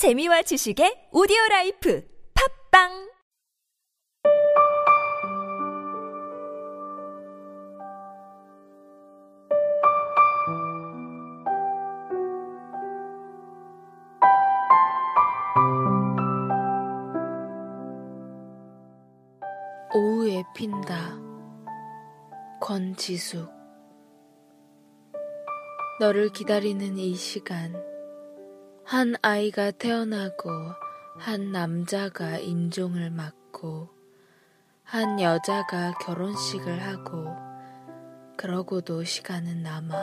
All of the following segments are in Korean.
재미와 지식의 오디오 라이프 팝빵 오후에 핀다. 권지숙. 너를 기다리는 이 시간. 한 아이가 태어나고, 한 남자가 임종을 맞고, 한 여자가 결혼식을 하고, 그러고도 시간은 남아.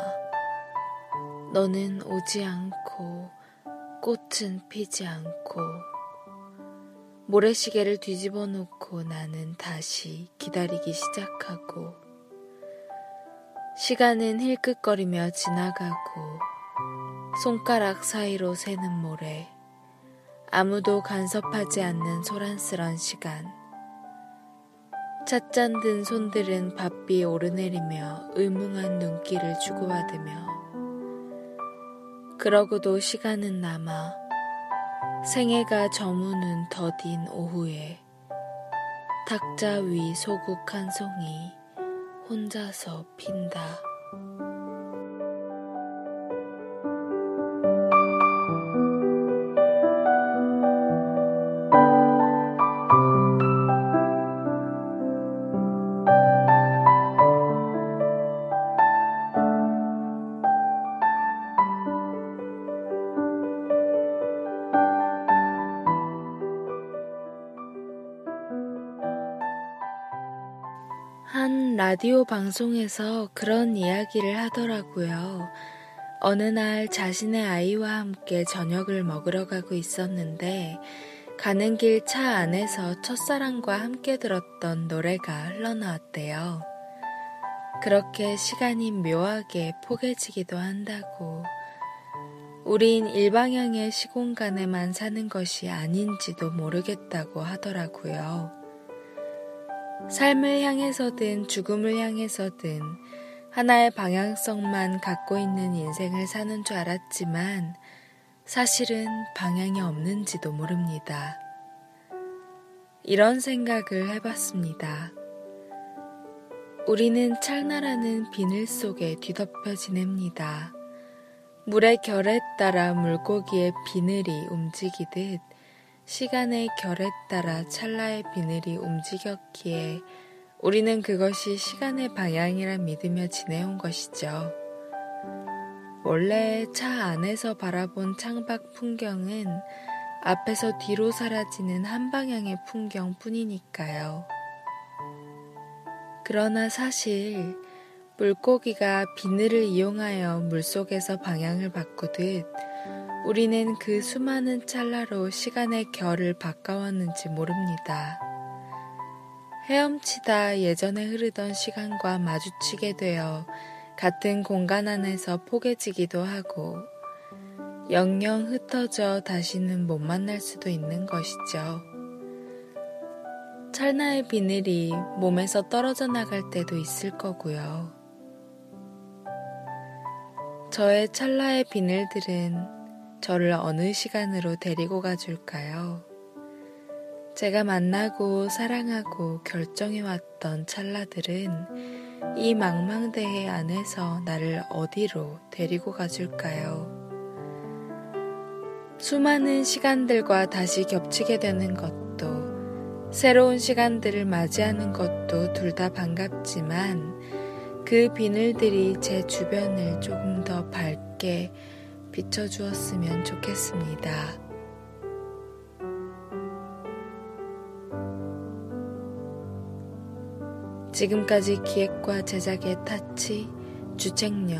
너는 오지 않고, 꽃은 피지 않고, 모래시계를 뒤집어 놓고 나는 다시 기다리기 시작하고 시간은 힐끗거리며 지나가고 손가락 사이로 새는 모래. 아무도 간섭하지 않는 소란스런 시간. 찻잔 든 손들은 바삐 오르내리며 의뭉한 눈길을 주고받으며. 그러고도 시간은 남아 생애가 저무는 더딘 오후에 탁자 위 소국 한 송이 혼자서 핀다. 라디오 방송에서 그런 이야기를 하더라고요. 어느 날 자신의 아이와 함께 저녁을 먹으러 가고 있었는데 가는 길 차 안에서 첫사랑과 함께 들었던 노래가 흘러나왔대요. 그렇게 시간이 묘하게 포개지기도 한다고. 우린 일방향의 시공간에만 사는 것이 아닌지도 모르겠다고 하더라고요. 삶을 향해서든 죽음을 향해서든 하나의 방향성만 갖고 있는 인생을 사는 줄 알았지만 사실은 방향이 없는지도 모릅니다. 이런 생각을 해봤습니다. 우리는 찰나라는 비늘 속에 뒤덮여 지냅니다. 물의 결에 따라 물고기의 비늘이 움직이듯 시간의 결에 따라 찰나의 비늘이 움직였기에 우리는 그것이 시간의 방향이라 믿으며 지내온 것이죠. 원래 차 안에서 바라본 창밖 풍경은 앞에서 뒤로 사라지는 한 방향의 풍경 뿐이니까요. 그러나 사실 물고기가 비늘을 이용하여 물속에서 방향을 바꾸듯 우리는 그 수많은 찰나로 시간의 결을 바꿔왔는지 모릅니다. 헤엄치다 예전에 흐르던 시간과 마주치게 되어 같은 공간 안에서 포개지기도 하고 영영 흩어져 다시는 못 만날 수도 있는 것이죠. 찰나의 비늘이 몸에서 떨어져 나갈 때도 있을 거고요. 저의 찰나의 비늘들은 저를 어느 시간으로 데리고 가줄까요? 제가 만나고 사랑하고 결정해왔던 찰나들은 이 망망대해 안에서 나를 어디로 데리고 가줄까요? 수많은 시간들과 다시 겹치게 되는 것도 새로운 시간들을 맞이하는 것도 둘 다 반갑지만 그 비늘들이 제 주변을 조금 더 밝게 비춰주었으면 좋겠습니다. 지금까지 기획과 제작의 타치, 주책녀,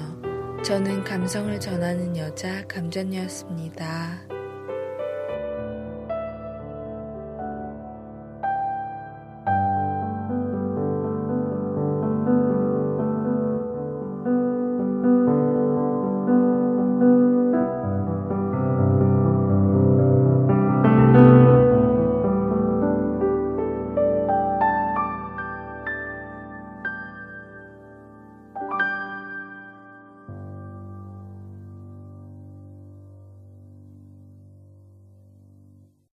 저는 감성을 전하는 여자 감전이었습니다.